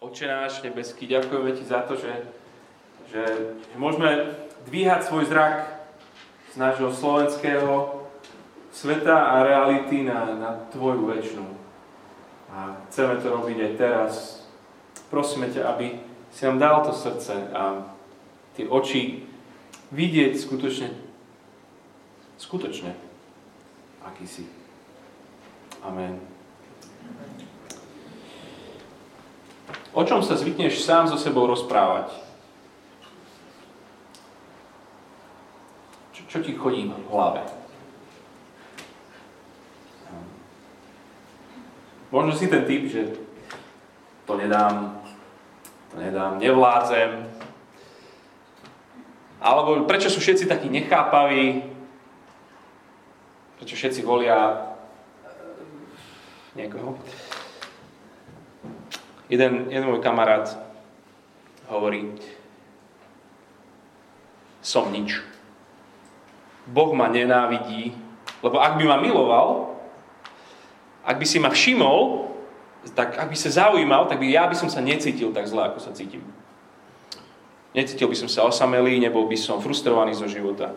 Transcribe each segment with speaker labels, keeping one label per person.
Speaker 1: Oče náš nebeský, ďakujeme Ti za to, že, že, že môžeme dvíhať svoj zrak z nášho slovenského sveta a reality na, na Tvoju väčšinu. A chceme to robiť aj teraz. Prosíme ťa, aby si nám dal to srdce a tie oči vidieť skutočne, skutočne, aký si. Amen. O čom sa zvykneš sám so sebou rozprávať? Čo, čo ti chodí v hlave? Možno si ten typ, že to nedám, to nedám, nevládzem. Alebo prečo sú všetci takí nechápaví? Prečo všetci volia eh, niekoho? Jeden, jeden môj kamarát hovorí, som nič. Boh ma nenávidí, lebo ak by ma miloval, ak by si ma všimol, tak ak by sa zaujímal, tak by ja by som sa necítil tak zle, ako sa cítim. Necítil by som sa osamelý, nebol by som frustrovaný zo života.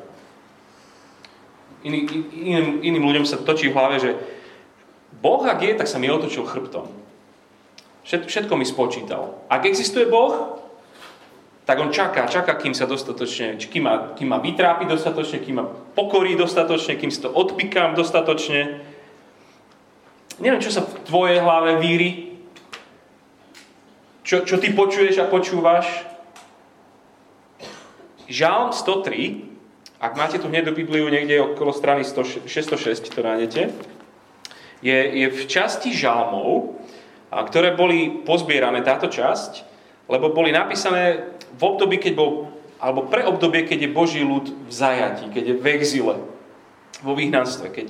Speaker 1: Iný, iným, iným ľuďom sa točí v hlave, že Boh, ak je, tak sa mi otočil chrbtom. Všetko mi spočítal. Ak existuje Boh, tak on čaká, čaká, kým sa dostatočne, kým ma, kým ma vytrápi dostatočne, kým ma pokorí dostatočne, kým si to odpikám dostatočne, Neviem, čo sa v tvojej hlave víri. Čo, čo ty počuješ a počúvaš. Žalm 103, ak máte tu hneď do Bibliu niekde okolo strany 100, 606, to nájdete, je, je v časti žalmov, ktoré boli pozbierané, táto časť, lebo boli napísané v období, keď bol, alebo pre obdobie, keď je Boží ľud v zajati, keď je v exile, vo vyhnanstve, keď,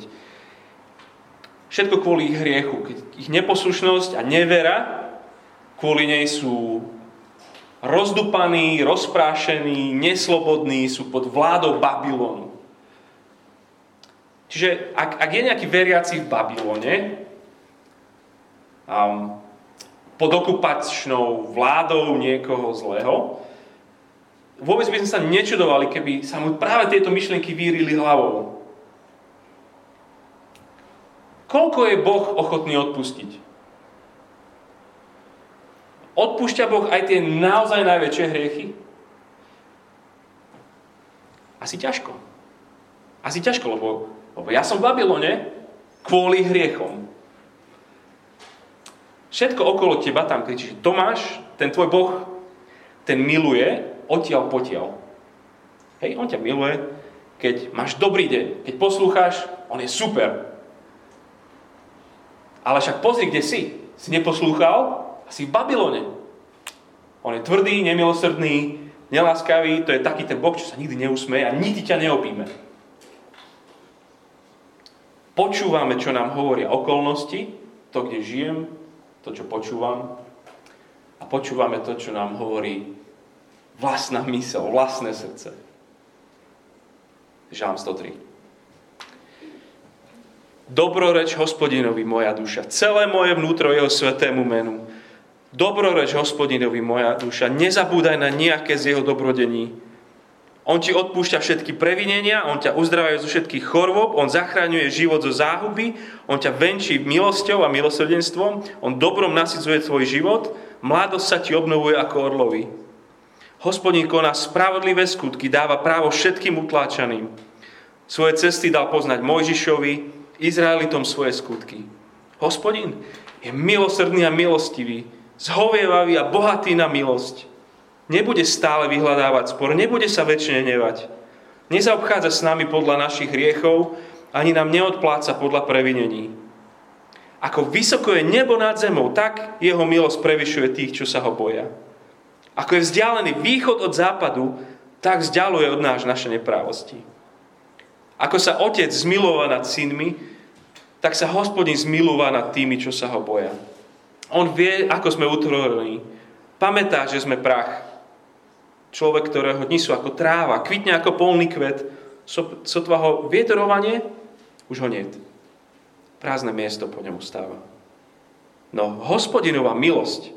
Speaker 1: Všetko kvôli ich hriechu. Keď ich neposlušnosť a nevera kvôli nej sú rozdupaní, rozprášení, neslobodní, sú pod vládou Babylonu. Čiže ak, ak je nejaký veriaci v Babylone, um, pod okupačnou vládou niekoho zlého, vôbec by sme sa nečudovali, keby sa mu práve tieto myšlienky vírili hlavou. Koľko je Boh ochotný odpustiť? Odpúšťa Boh aj tie naozaj najväčšie hriechy? Asi ťažko. Asi ťažko, lebo, lebo ja som v Babylone kvôli hriechom. Všetko okolo teba tam kričí, Tomáš, ten tvoj Boh, ten miluje odtiaľ potiaľ. Hej, on ťa miluje, keď máš dobrý deň, keď poslúcháš, on je super. Ale však pozri, kde si. Si neposlúchal a si v Babylone. On je tvrdý, nemilosrdný, neláskavý, to je taký ten Boh, čo sa nikdy neusmeje a nikdy ťa neopíme. Počúvame, čo nám hovoria okolnosti, to, kde žijem, to, čo počúvam, a počúvame to, čo nám hovorí vlastná mysel, vlastné srdce. Žám 103. Dobroreč hospodinovi moja duša, celé moje vnútro jeho svetému menu. Dobroreč hospodinovi moja duša, nezabúdaj na nejaké z jeho dobrodení. On ti odpúšťa všetky previnenia, on ťa uzdravuje zo všetkých chorôb, on zachraňuje život zo záhuby, on ťa venčí milosťou a milosrdenstvom, on dobrom nasycuje tvoj život, mladosť sa ti obnovuje ako orlovi. Hospodin koná spravodlivé skutky, dáva právo všetkým utláčaným. Svoje cesty dal poznať Mojžišovi, Izraelitom svoje skutky. Hospodin je milosrdný a milostivý, zhovievavý a bohatý na milosť. Nebude stále vyhľadávať spor, nebude sa väčšine nevať. Nezaobchádza s nami podľa našich hriechov, ani nám neodpláca podľa previnení. Ako vysoko je nebo nad zemou, tak jeho milosť prevyšuje tých, čo sa ho boja. Ako je vzdialený východ od západu, tak vzdialuje od náš naše neprávosti. Ako sa otec zmilova nad synmi, tak sa hospodin zmilúva nad tými, čo sa ho boja. On vie, ako sme utvorení. Pamätá, že sme prach. Človek, ktorého dni sú ako tráva, kvitne ako polný kvet, sotva ho vietorovanie, už ho niet. Prázdne miesto po ňom stáva. No hospodinová milosť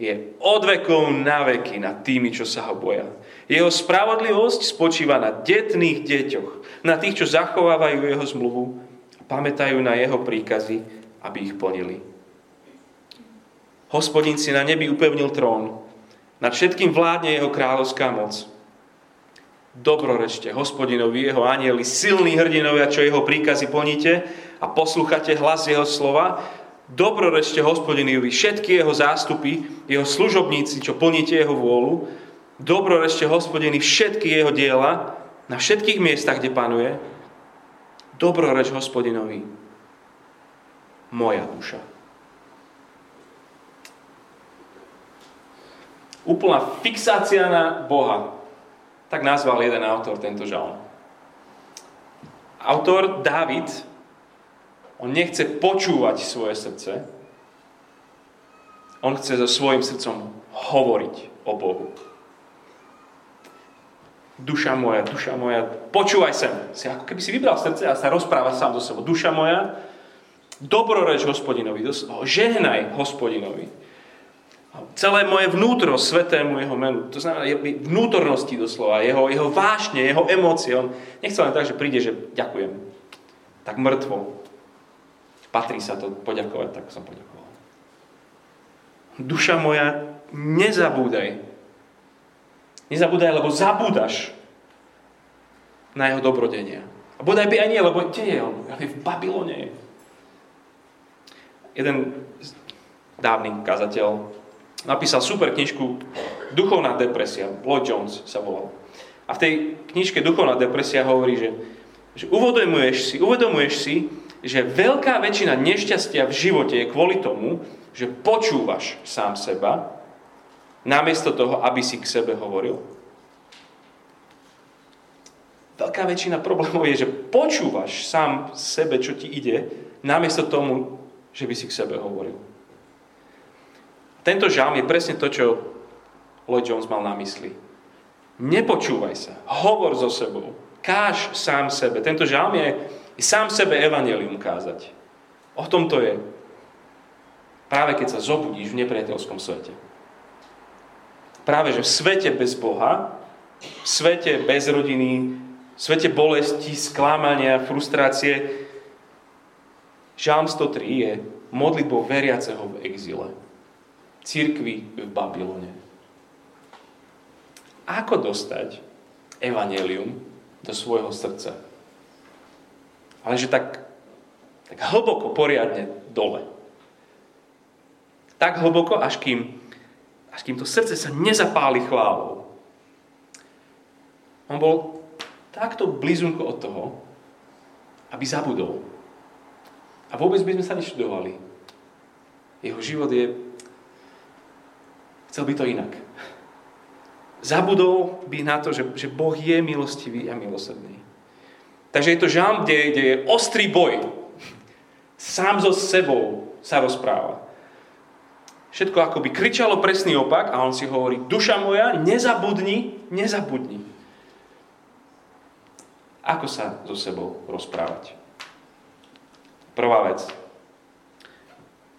Speaker 1: je od vekov na veky nad tými, čo sa ho boja. Jeho spravodlivosť spočíva na detných deťoch, na tých, čo zachovávajú jeho zmluvu a pamätajú na jeho príkazy, aby ich plnili. Hospodin si na nebi upevnil trón, nad všetkým vládne jeho kráľovská moc. Dobrorečte hospodinovi, jeho anieli, silní hrdinovia, čo jeho príkazy plníte a poslúchate hlas jeho slova, Dobrorečte hospodinovi všetky jeho zástupy, jeho služobníci, čo plníte jeho vôľu. Dobrorečte hospodiny všetky jeho diela na všetkých miestach, kde panuje. Dobroreč hospodinovi moja duša. Úplná fixácia na Boha. Tak nazval jeden autor tento žalm. Autor David on nechce počúvať svoje srdce. On chce so svojim srdcom hovoriť o Bohu. Duša moja, duša moja, počúvaj sem. Si ako keby si vybral srdce a sa rozpráva sám do sebou. Duša moja, dobroreč hospodinovi, žehnaj hospodinovi. Celé moje vnútro svetému jeho menu, to znamená vnútornosti doslova, jeho, jeho vášne, jeho emócie. On nechce len tak, že príde, že ďakujem. Tak mŕtvo patrí sa to poďakovať, tak som poďakoval. Duša moja, nezabúdaj. Nezabúdaj, lebo zabúdaš na jeho dobrodenia. A bodaj by aj nie, lebo kde je on? Je v Babylone. Jeden dávny kazateľ napísal super knižku Duchovná depresia. Lloyd Jones sa volal. A v tej knižke Duchovná depresia hovorí, že, že uvedomuješ si, uvedomuješ si, že veľká väčšina nešťastia v živote je kvôli tomu, že počúvaš sám seba, namiesto toho, aby si k sebe hovoril. Veľká väčšina problémov je, že počúvaš sám sebe, čo ti ide, namiesto tomu, že by si k sebe hovoril. Tento žalm je presne to, čo Lloyd Jones mal na mysli. Nepočúvaj sa, hovor so sebou, káž sám sebe. Tento žalm je sám sebe evanelium kázať. O tom to je. Práve keď sa zobudíš v nepriateľskom svete. Práve, že v svete bez Boha, v svete bez rodiny, v svete bolesti, sklamania, frustrácie, Žám 103 je modlitbou veriaceho v exile. Církvi v Babylone. Ako dostať evanelium do svojho srdca? ale že tak, tak hlboko, poriadne dole. Tak hlboko, až kým, až kým to srdce sa nezapáli chválou. On bol takto blízunko od toho, aby zabudol. A vôbec by sme sa neštudovali. Jeho život je... Chcel by to inak. Zabudol by na to, že, že Boh je milostivý a milosrdný. Takže je to žám, kde, kde je ostrý boj. Sám so sebou sa rozpráva. Všetko akoby kričalo presný opak a on si hovorí, duša moja, nezabudni, nezabudni. Ako sa so sebou rozprávať? Prvá vec.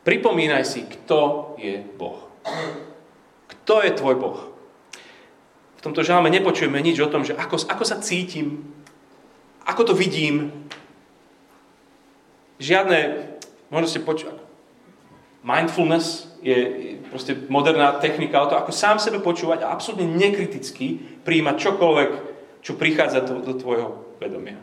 Speaker 1: Pripomínaj si, kto je Boh. Kto je tvoj Boh? V tomto žalme nepočujeme nič o tom, že ako, ako sa cítim, ako to vidím? Žiadne, možno ste počuť, mindfulness je proste moderná technika o to, ako sám sebe počúvať a absolútne nekriticky príjmať čokoľvek, čo prichádza do, do tvojho vedomia.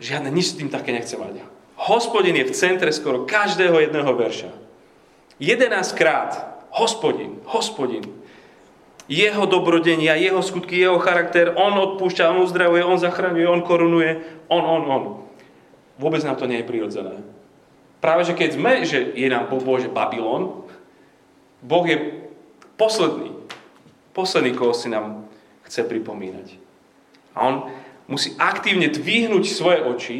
Speaker 1: Žiadne, nič s tým také nechce mať. Hospodin je v centre skoro každého jedného verša. 11 krát. Hospodin, hospodin jeho dobrodenia, jeho skutky, jeho charakter, on odpúšťa, on uzdravuje, on zachraňuje, on korunuje, on, on, on. Vôbec nám to nie je prirodzené. Práve, že keď sme, že je nám Bože Babylon, Boh je posledný. Posledný, koho si nám chce pripomínať. A on musí aktívne dvihnúť svoje oči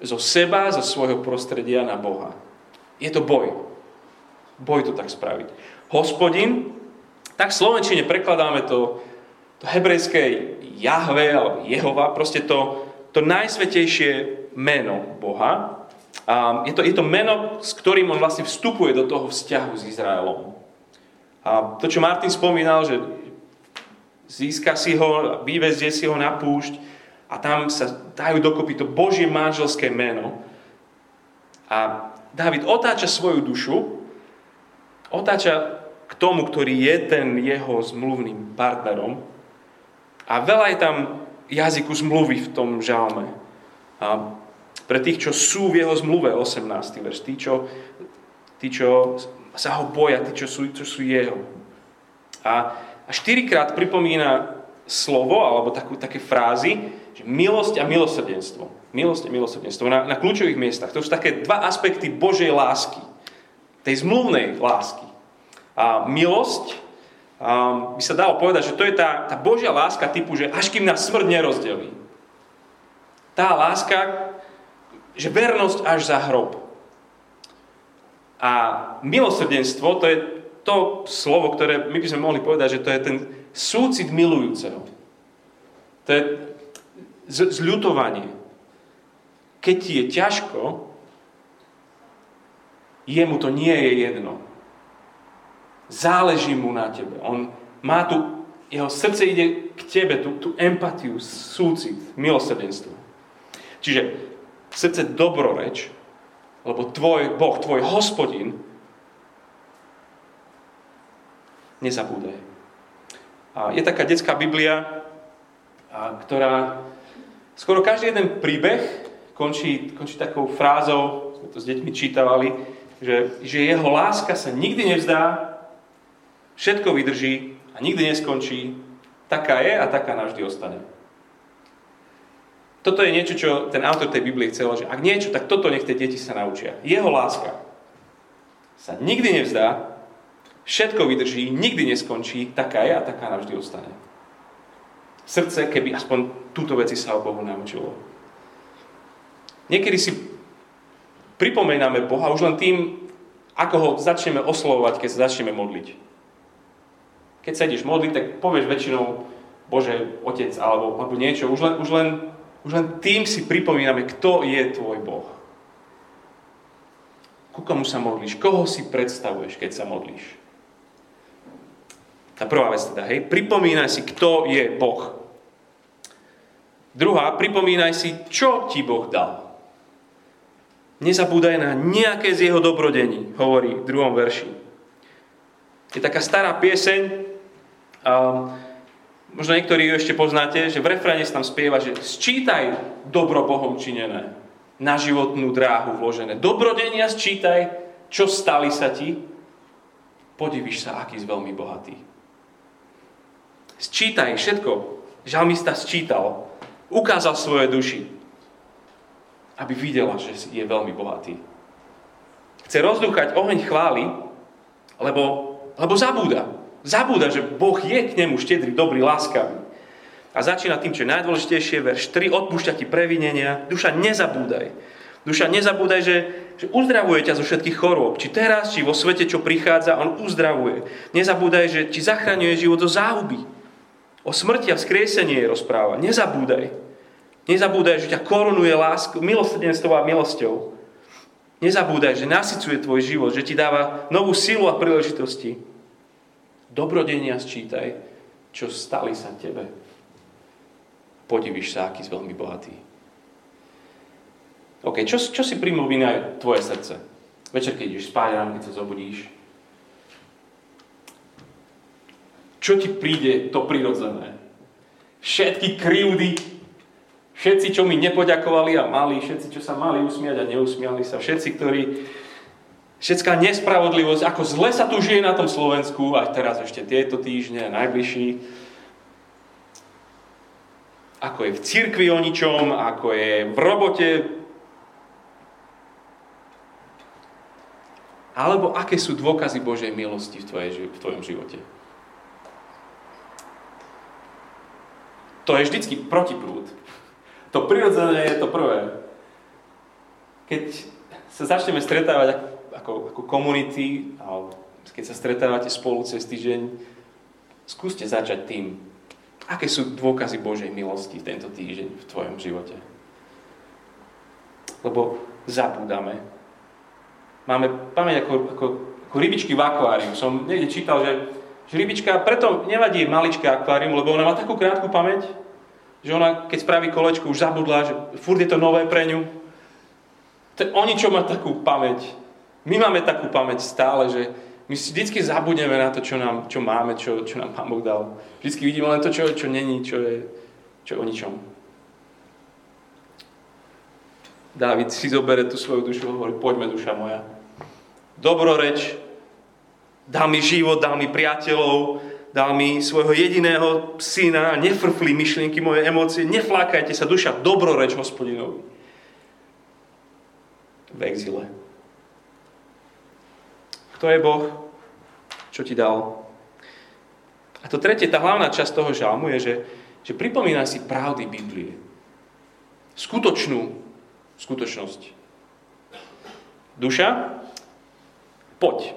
Speaker 1: zo seba, zo svojho prostredia na Boha. Je to boj. Boj to tak spraviť. Hospodin tak v Slovenčine prekladáme to, to hebrejské Jahve alebo Jehova, proste to, to najsvetejšie meno Boha, A je to, je to meno, s ktorým on vlastne vstupuje do toho vzťahu s Izraelom. A to, čo Martin spomínal, že získa si ho, vyvezie si ho na púšť a tam sa dajú dokopy to Božie manželské meno. A David otáča svoju dušu, otáča k tomu, ktorý je ten jeho zmluvným partnerom. A veľa je tam jazyku zmluvy v tom žalme. A pre tých, čo sú v jeho zmluve, 18. verš, tí, čo, tí, čo sa ho boja, tí, čo sú, čo sú jeho. A, a štyrikrát pripomína slovo, alebo takú, také frázy, že milosť a milosrdenstvo. Milosť a milosrdenstvo na, na kľúčových miestach. To sú také dva aspekty Božej lásky. Tej zmluvnej lásky. A milosť, um, by sa dalo povedať, že to je tá, tá Božia láska typu, že až kým nás smrť nerozdelí. Tá láska, že vernosť až za hrob. A milosrdenstvo, to je to slovo, ktoré my by sme mohli povedať, že to je ten súcit milujúceho. To je zľutovanie. Keď ti je ťažko, jemu to nie je jedno. Záleží mu na tebe. On má tu, jeho srdce ide k tebe, tú, tú empatiu, súcit, milosrdenstvo. Čiže srdce dobroreč, lebo tvoj Boh, tvoj hospodin, nezabúdaj. A je taká detská Biblia, ktorá skoro každý jeden príbeh končí, končí takou frázou, sme to s deťmi čítavali, že, že jeho láska sa nikdy nevzdá, všetko vydrží a nikdy neskončí, taká je a taká navždy ostane. Toto je niečo, čo ten autor tej Biblie chcel, že ak niečo, tak toto nech tie deti sa naučia. Jeho láska sa nikdy nevzdá, všetko vydrží, nikdy neskončí, taká je a taká navždy ostane. Srdce, keby aspoň túto veci sa o Bohu naučilo. Niekedy si pripomíname Boha už len tým, ako ho začneme oslovovať, keď sa začneme modliť. Keď sa ideš modliť, tak povieš väčšinou Bože, Otec alebo, alebo niečo. Už len, už len už len tým si pripomíname, kto je tvoj Boh. Ku komu sa modlíš? Koho si predstavuješ, keď sa modlíš? Tá prvá vec teda, hej, pripomínaj si, kto je Boh. Druhá, pripomínaj si, čo ti Boh dal. Nezabúdaj na nejaké z jeho dobrodení, hovorí v druhom verši. Je taká stará pieseň, um, možno niektorí ju ešte poznáte, že v refrane sa tam spieva, že sčítaj dobro Bohom činené, na životnú dráhu vložené. Dobrodenia sčítaj, čo stali sa ti, podivíš sa, aký si veľmi bohatý. Sčítaj všetko. Žalmista sčítal, ukázal svoje duši, aby videla, že je veľmi bohatý. Chce rozdúchať oheň chvály, lebo, lebo zabúda. Zabúda, že Boh je k nemu štedrý, dobrý, láskavý. A začína tým, čo je najdôležitejšie, verš 3, odpúšťa ti previnenia. Duša, nezabúdaj. Duša, nezabúdaj, že, že uzdravuje ťa zo všetkých chorôb. Či teraz, či vo svete, čo prichádza, On uzdravuje. Nezabúdaj, že ti zachraňuje život zo záhuby. O smrti a vzkriesenie je rozpráva. Nezabúdaj. Nezabúdaj, že ťa korunuje lásku, milosrdenstvo a milosťou. Nezabúdaj, že nasycuje tvoj život, že ti dáva novú silu a príležitosti dobrodenia sčítaj, čo stali sa tebe. Podivíš sa, aký si veľmi bohatý. OK, čo, čo si primluvíme tvoje srdce? Večer, keď ideš spať, ráno, keď sa zobudíš. Čo ti príde to prirodzené? Všetky krivdy, všetci, čo mi nepoďakovali a mali, všetci, čo sa mali usmiať a neusmiali sa, všetci, ktorí Všetká nespravodlivosť, ako zle sa tu žije na tom Slovensku, aj teraz ešte tieto týždne, najbližší. Ako je v cirkvi o ničom, ako je v robote. Alebo aké sú dôkazy Božej milosti v, tvojej, v tvojom živote. To je vždycky protiprúd. To prirodzené je to prvé. Keď sa začneme stretávať ako, ako komunity, keď sa stretávate spolu cez týždeň, skúste začať tým, aké sú dôkazy Božej milosti v tento týždeň v tvojom živote. Lebo zabúdame. Máme pamäť ako, ako, ako rybičky v akváriu. Som niekde čítal, že, že rybička, preto nevadí maličké akvárium, lebo ona má takú krátku pamäť, že ona, keď spraví kolečko, už zabudla, že furt je to nové pre ňu. To o ničom má takú pamäť. My máme takú pamäť stále, že my si vždy zabudneme na to, čo, nám, čo máme, čo, čo nám Pán Boh dal. Vždy vidíme len to, čo, čo není, čo je, čo je o ničom. Dávid si zobere tú svoju dušu a hovorí, poďme duša moja. Dobroreč, dal mi život, dal mi priateľov, dal mi svojho jediného syna, nefrfli myšlienky, moje emócie, neflákajte sa, duša, dobroreč hospodinovi. V exile. Kto je Boh? čo ti dal. A to tretie, tá hlavná časť toho žalmu je, že, že pripomína si pravdy Biblie. Skutočnú skutočnosť. Duša, poď.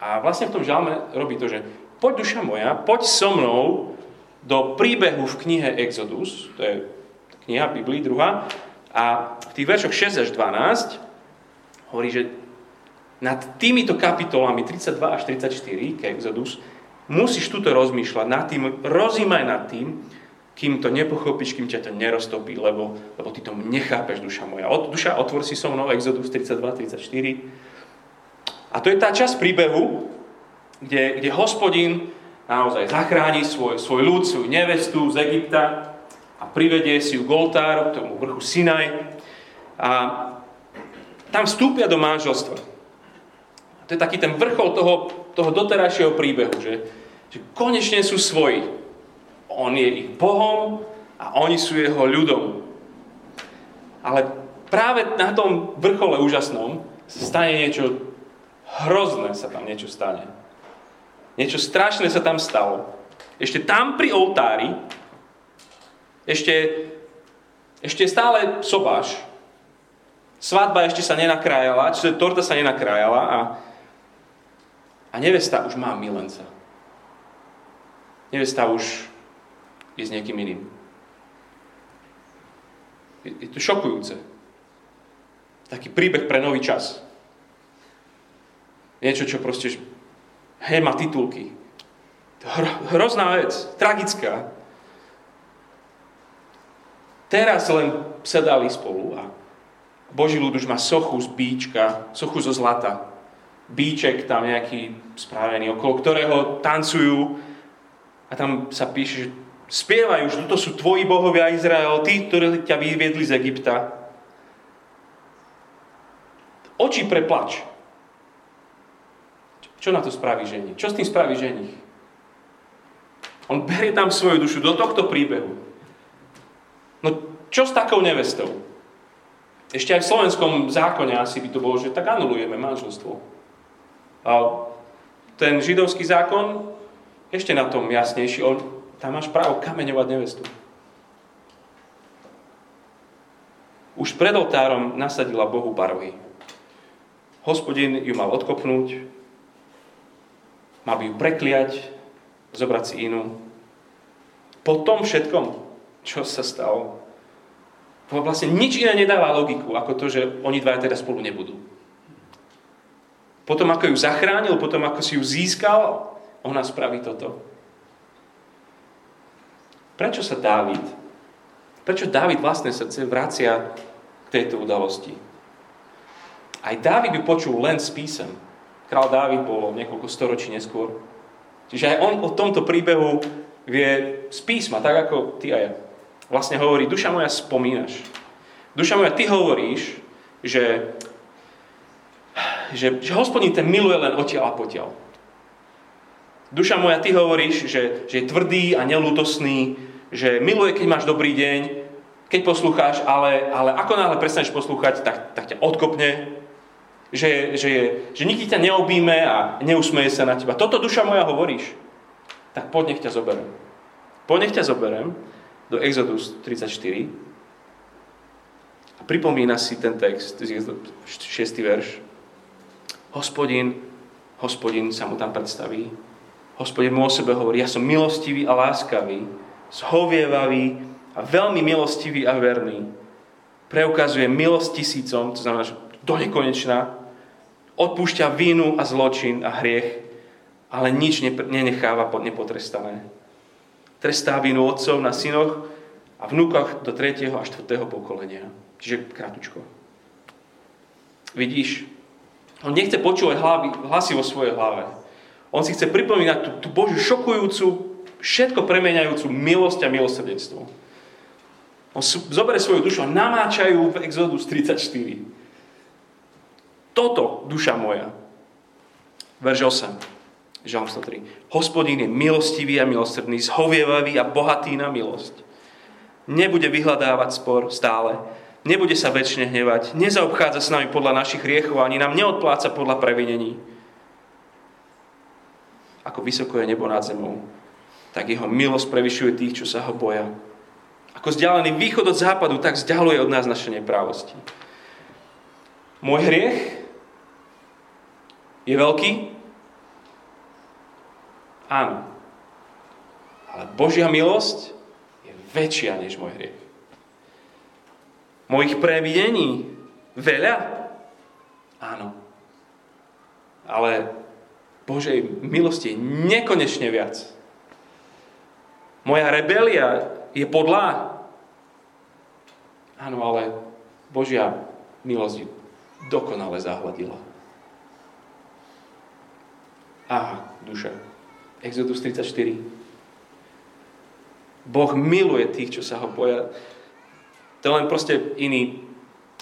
Speaker 1: A vlastne v tom žalme robí to, že poď duša moja, poď so mnou do príbehu v knihe Exodus, to je kniha Biblii druhá, a v tých veršoch 6 až 12 hovorí, že nad týmito kapitolami 32 až 34, ke Exodus, musíš tuto rozmýšľať nad tým, rozímaj nad tým, kým to nepochopíš, kým ťa to neroztopí, lebo, lebo ty to nechápeš, duša moja. Od, duša, otvor si so mnou Exodus 32, 34. A to je tá časť príbehu, kde, kde hospodin naozaj zachráni svoj, svoj ľud, svoju nevestu z Egypta a privedie si ju Goltáru, k tomu vrchu Sinaj. A tam vstúpia do manželstva. To je taký ten vrchol toho, toho doterajšieho príbehu, že, že konečne sú svoji. On je ich Bohom a oni sú jeho ľudom. Ale práve na tom vrchole úžasnom sa stane niečo hrozné, sa tam niečo stane. Niečo strašné sa tam stalo. Ešte tam pri oltári, ešte, ešte stále sobáš, svadba ešte sa nenakrájala, čiže torta sa nenakrájala a a nevesta už má milenca. Nevesta už je s niekým iným. Je, je to šokujúce. Taký príbeh pre nový čas. Niečo, čo proste hej, má titulky. Hro, hrozná vec, tragická. Teraz len sedali spolu a Boží ľud už má sochu z bíčka, sochu zo zlata bíček tam nejaký spravený, okolo ktorého tancujú a tam sa píše, že spievajú, že toto sú tvoji bohovia Izrael, tí, ktorí ťa vyviedli z Egypta. Oči pre plač. Čo na to spraví ženich? Čo s tým spraví ženich? On berie tam svoju dušu do tohto príbehu. No čo s takou nevestou? Ešte aj v slovenskom zákone asi by to bolo, že tak anulujeme manželstvo. A ten židovský zákon ešte na tom jasnejší. On, tam máš právo kameňovať nevestu. Už pred oltárom nasadila Bohu barohy. Hospodin ju mal odkopnúť, mal by ju prekliať, zobrať si inú. Po tom všetkom, čo sa stalo, vlastne nič iné nedáva logiku, ako to, že oni dvaja teda spolu nebudú. Potom ako ju zachránil, potom ako si ju získal, ona spraví toto. Prečo sa Dávid, prečo Dávid vlastné srdce vracia k tejto udalosti? Aj Dávid ju počul len z písem. Král Dávid bol niekoľko storočí neskôr. Čiže aj on o tomto príbehu vie z písma, tak ako ty a ja. Vlastne hovorí, duša moja, spomínaš. Duša moja, ty hovoríš, že že, že hospodin ten miluje len odtiaľ a potiaľ. Duša moja, ty hovoríš, že, že je tvrdý a nelútosný, že miluje, keď máš dobrý deň, keď poslúcháš, ale, ale ako náhle prestaneš poslúchať, tak, tak ťa odkopne, že, že, je, že nikdy ťa neobíme a neusmeje sa na teba. Toto duša moja hovoríš. Tak poď, nech ťa zoberiem. Poď, nech ťa zoberiem do Exodus 34 a pripomína si ten text, 6. verš. Hospodin, hospodin sa mu tam predstaví. Hospodin mu o sebe hovorí, ja som milostivý a láskavý, zhovievavý a veľmi milostivý a verný. preukazuje milosť tisícom, to znamená, že do nekonečná, odpúšťa vínu a zločin a hriech, ale nič nenecháva pod nepotrestané. Trestá vínu otcov na synoch a vnúkoch do 3. a 4. pokolenia. Čiže kratučko. Vidíš, on nechce počúvať hlavy, hlasy vo svojej hlave. On si chce pripomínať tú, tú Božiu šokujúcu, všetko premeniajúcu milosť a milosrdenstvo. On zoberie svoju dušu a namáčajú v Exodus 34. Toto, duša moja. Verž 8. Žalm 103. Hospodín je milostivý a milosrdný, zhovievavý a bohatý na milosť. Nebude vyhľadávať spor stále, nebude sa väčšine hnevať, nezaobchádza s nami podľa našich hriechov, ani nám neodpláca podľa previnení. Ako vysoko je nebo nad zemou, tak jeho milosť prevyšuje tých, čo sa ho boja. Ako vzdialený východ od západu, tak vzdialuje od nás naše neprávosti. Môj hriech je veľký? Áno. Ale Božia milosť je väčšia než môj hriech. Mojich previdení veľa? Áno. Ale Božej milosti je nekonečne viac. Moja rebelia je podľa. Áno, ale Božia milosť dokonale zahladila. Aha, duša. Exodus 34. Boh miluje tých, čo sa ho boja. To je len proste iný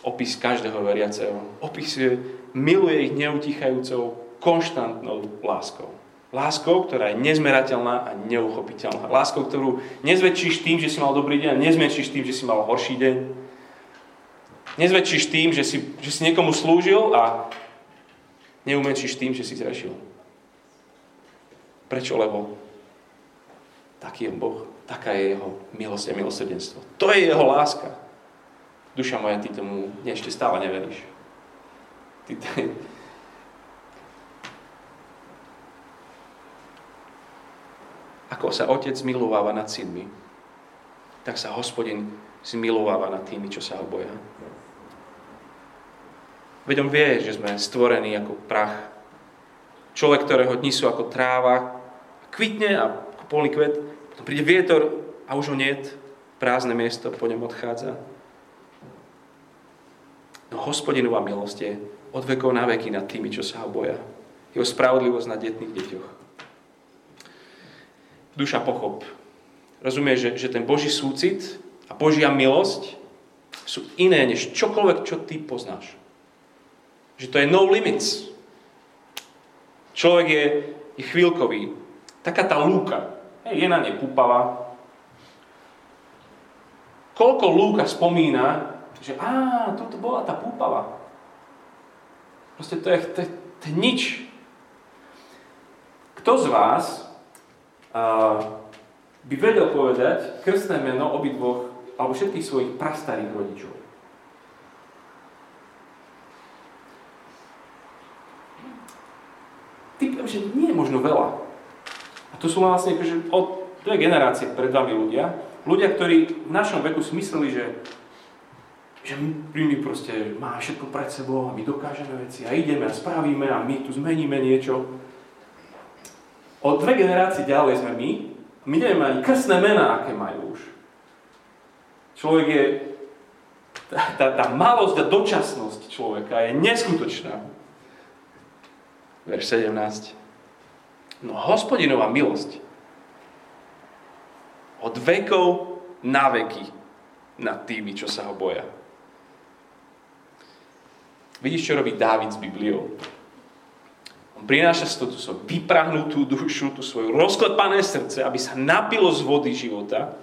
Speaker 1: opis každého veriaceho. Opisuje, miluje ich neutichajúcou, konštantnou láskou. Láskou, ktorá je nezmerateľná a neuchopiteľná. Láskou, ktorú nezväčšíš tým, že si mal dobrý deň a nezväčšíš tým, že si mal horší deň. Nezväčšíš tým, že si, že si niekomu slúžil a neumenšíš tým, že si zrešil. Prečo? Lebo taký je Boh. Taká je jeho milosť a milosrdenstvo. To je jeho láska. Duša moja, ty tomu ešte stále neveríš. Ty, ty, Ako sa otec milováva nad synmi, tak sa hospodin zmilováva nad tými, čo sa ho boja. Veď on vie, že sme stvorení ako prach. Človek, ktorého dni sú ako tráva, kvitne a polný kvet, potom príde vietor a už ho niet, prázdne miesto po ňom odchádza. No hospodinová milosť je od vekov na veky nad tými, čo sa ho boja. Jeho spravodlivosť na detných deťoch duša pochop. Rozumieš, že, že ten Boží súcit a Božia milosť sú iné než čokoľvek, čo ty poznáš. Že to je no limits. Človek je, je chvíľkový. Taká tá lúka. Hej, je na nej púpava. Koľko lúka spomína, že á, toto bola tá púpava. Proste to je, to, to je nič. Kto z vás by vedel povedať krstné meno obidvoch alebo všetkých svojich prastarých rodičov. Typujem, že nie je možno veľa. To sú vlastne akože od dve generácie pred vami ľudia. Ľudia, ktorí v našom veku si mysleli, že, že my, my proste máme všetko pred sebou a my dokážeme veci a ideme a spravíme a my tu zmeníme niečo. O dve generácie ďalej sme my. My nevieme ani krstné mená, aké majú už. Človek je... Tá, tá, tá malosť a dočasnosť človeka je neskutočná. Verš 17. No hospodinová milosť od vekov na veky nad tými, čo sa ho boja. Vidíš, čo robí Dávid s Bibliou? prináša si tú svoju vyprahnutú dušu, tú svoju rozklepané srdce, aby sa napilo z vody života.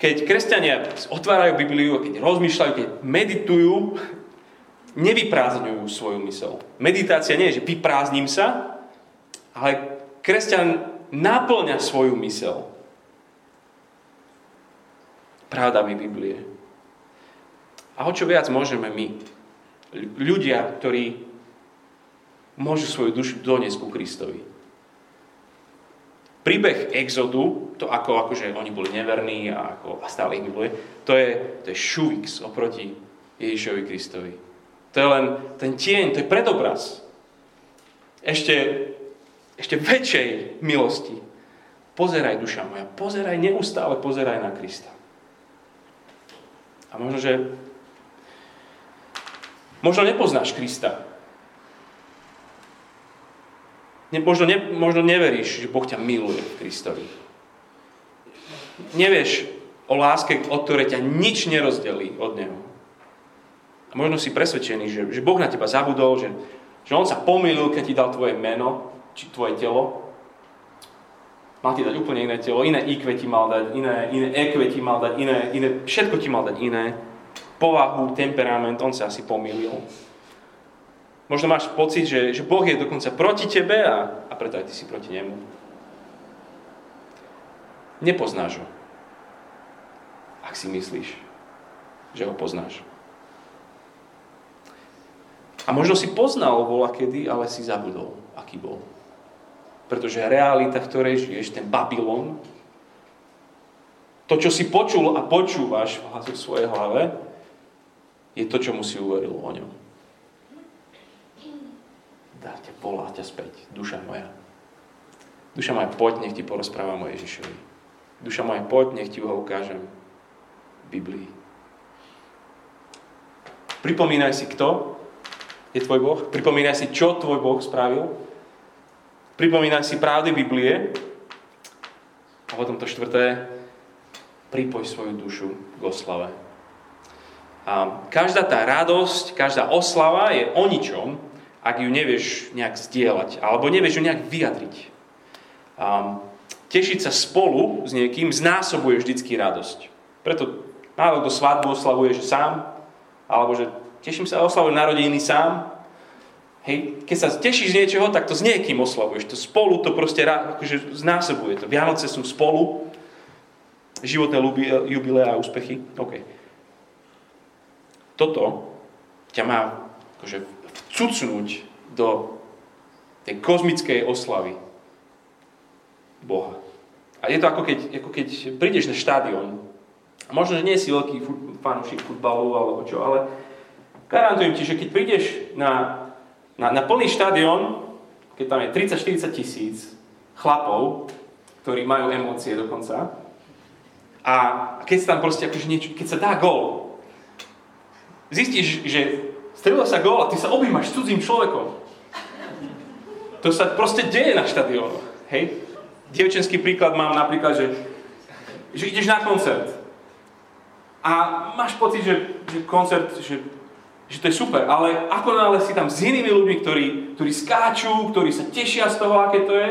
Speaker 1: Keď kresťania otvárajú Bibliu, keď rozmýšľajú, keď meditujú, nevyprázdňujú svoju mysel. Meditácia nie je, že vyprázdnim sa, ale kresťan naplňa svoju mysel pravdami Biblie. A o čo viac môžeme my, ľudia, ktorí môžu svoju dušu doniesť ku Kristovi. Príbeh Exodu, to ako, ako že oni boli neverní a, ako, a stále ich miluje, to je, to je šuvix oproti Ježišovi Kristovi. To je len ten tieň, to je predobraz. Ešte, ešte väčšej milosti. Pozeraj, duša moja, pozeraj, neustále pozeraj na Krista. A možno, že možno nepoznáš Krista. Ne, možno, ne, možno neveríš, že Boh ťa miluje Kristovi. Nevieš o láske, od ktorej ťa nič nerozdelí od Neho. A možno si presvedčený, že, že Boh na teba zabudol, že, že On sa pomýlil, keď ti dal tvoje meno, či tvoje telo. Mal ti dať úplne iné telo, iné IQ ti mal dať, iné, iné EQ ti mal dať, iné, iné, všetko ti mal dať iné. Povahu, temperament, On sa asi pomýlil. Možno máš pocit, že, že Boh je dokonca proti tebe a, a preto aj ty si proti nemu. Nepoznáš ho. Ak si myslíš, že ho poznáš. A možno si poznal vola kedy, ale si zabudol, aký bol. Pretože realita, v ktorej žiješ, ten Babylon, to, čo si počul a počúvaš v svojej hlave, je to, čo mu si uveril o ňom dá ťa, volá ťa späť, duša moja. Duša moja, poď, nech ti porozprávam o Ježišovi. Duša moja, poď, nech ti ho ukážem v Biblii. Pripomínaj si, kto je tvoj Boh. Pripomínaj si, čo tvoj Boh spravil. Pripomínaj si pravdy Biblie. A potom to štvrté, pripoj svoju dušu k oslave. A každá tá radosť, každá oslava je o ničom, ak ju nevieš nejak zdieľať, alebo nevieš ju nejak vyjadriť. Um, tešiť sa spolu s niekým znásobuje vždycky radosť. Preto málo kto svadbu oslavuje, že sám, alebo že teším sa, oslavujem narodeniny sám. Hej, keď sa tešíš z niečoho, tak to s niekým oslavuješ. To spolu to proste akože znásobuje. To Vianoce sú spolu, životné jubilé a úspechy. OK. Toto ťa má akože cucnúť do tej kozmickej oslavy Boha. A je to ako keď, ako keď prídeš na štádion. A možno, že nie si veľký fanúšik futbalu alebo čo, ale garantujem ti, že keď prídeš na, na, na plný štádion, keď tam je 30-40 tisíc chlapov, ktorí majú emócie dokonca, a keď sa tam proste akože niečo, keď sa dá gol, zistíš, že Strelil sa gól a ty sa objímaš s cudzím človekom. To sa proste deje na štadiónoch. Hej? Dievčenský príklad mám napríklad, že, že ideš na koncert a máš pocit, že, že koncert, že, že to je super, ale ako náhle si tam s inými ľuďmi, ktorí, ktorí skáču, ktorí sa tešia z toho, aké to je,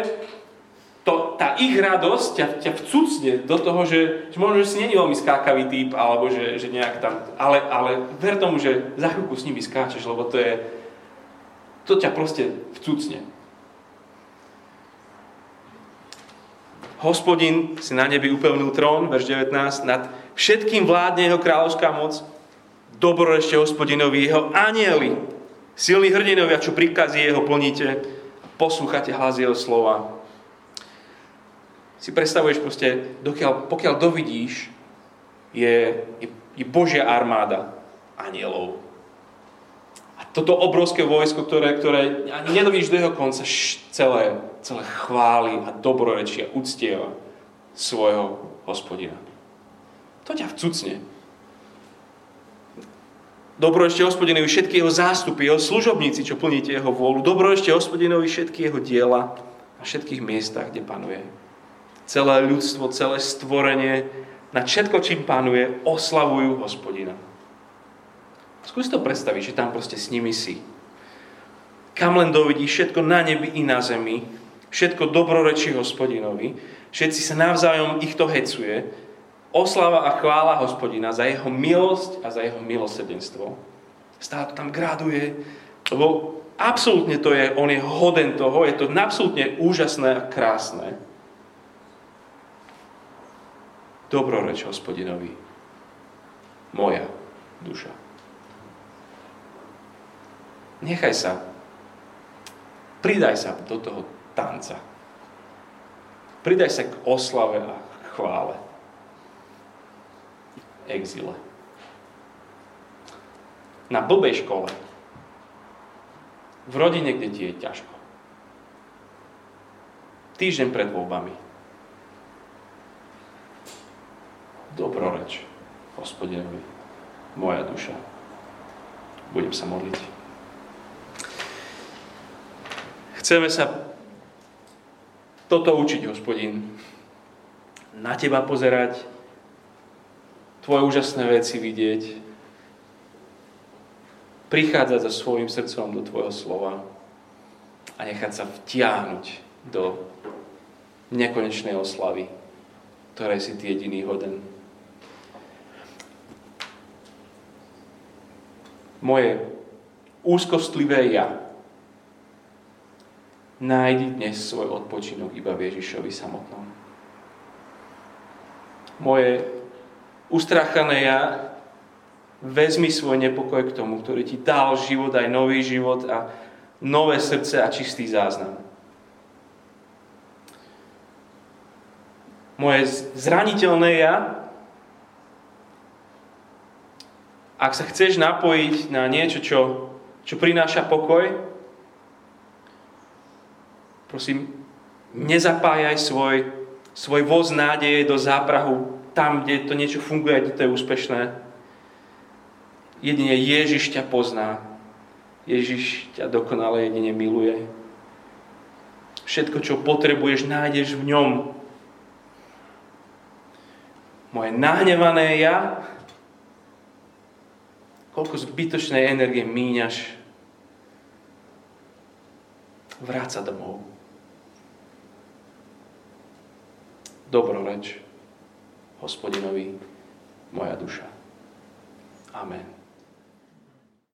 Speaker 1: to, tá ich radosť ťa, ťa vcucne do toho, že, že možno, že si není veľmi skákavý typ, alebo že, že nejak tam, ale, ale ver tomu, že za chvíľku s nimi skáčeš, lebo to je, to ťa proste vcucne. Hospodin si na nebi upevnil trón, verš 19, nad všetkým vládne jeho kráľovská moc, dobrorešte hospodinovi, jeho anieli, silní hrdinovia, čo prikazí jeho plníte, poslúchate hlas jeho slova si predstavuješ proste, dokiaľ, pokiaľ dovidíš, je, je, je Božia armáda anielov. A toto obrovské vojsko, ktoré, ktoré ani nedovidíš do jeho konca, celé, celé chváli a dobrorečia, uctieva svojho hospodina. To ťa vcucne. Dobro ešte hospodinovi všetky jeho zástupy, jeho služobníci, čo plníte jeho vôľu. Dobro ešte hospodinovi všetky jeho diela na všetkých miestach, kde panuje celé ľudstvo, celé stvorenie, na všetko, čím pánuje, oslavujú hospodina. Skús to predstaviť, že tam proste s nimi si. Kam len dovidí všetko na nebi i na zemi, všetko dobrorečí hospodinovi, všetci sa navzájom ich to hecuje, oslava a chvála hospodina za jeho milosť a za jeho milosrdenstvo. Stále to tam graduje, lebo absolútne to je, on je hoden toho, je to absolútne úžasné a krásne. dobroreč hospodinovi, moja duša. Nechaj sa, pridaj sa do toho tanca. Pridaj sa k oslave a chvále. Exile. Na blbej škole. V rodine, kde ti je ťažko. Týždeň pred voľbami. Dobroreč, hospodinovi, moja duša. Budem sa modliť. Chceme sa toto učiť, hospodin. Na teba pozerať, tvoje úžasné veci vidieť, prichádzať so svojím srdcom do tvojho slova a nechať sa vtiahnuť do nekonečnej oslavy, ktoré si ty jediný hoden. Moje úzkostlivé ja nájdi dnes svoj odpočinok iba v Ježišovi samotnom. Moje ustrachané ja vezmi svoj nepokoj k tomu, ktorý ti dal život, aj nový život a nové srdce a čistý záznam. Moje zraniteľné ja Ak sa chceš napojiť na niečo, čo, čo prináša pokoj, prosím, nezapájaj svoj, svoj voz nádeje do záprahu tam, kde to niečo funguje, kde to je úspešné. Jedine Ježiš ťa pozná. Ježiš ťa dokonale jedine miluje. Všetko, čo potrebuješ, nájdeš v ňom. Moje nahnevané ja koľko zbytočnej energie míňaš, vráť sa domov. Dobroreč hospodinovi moja duša. Amen.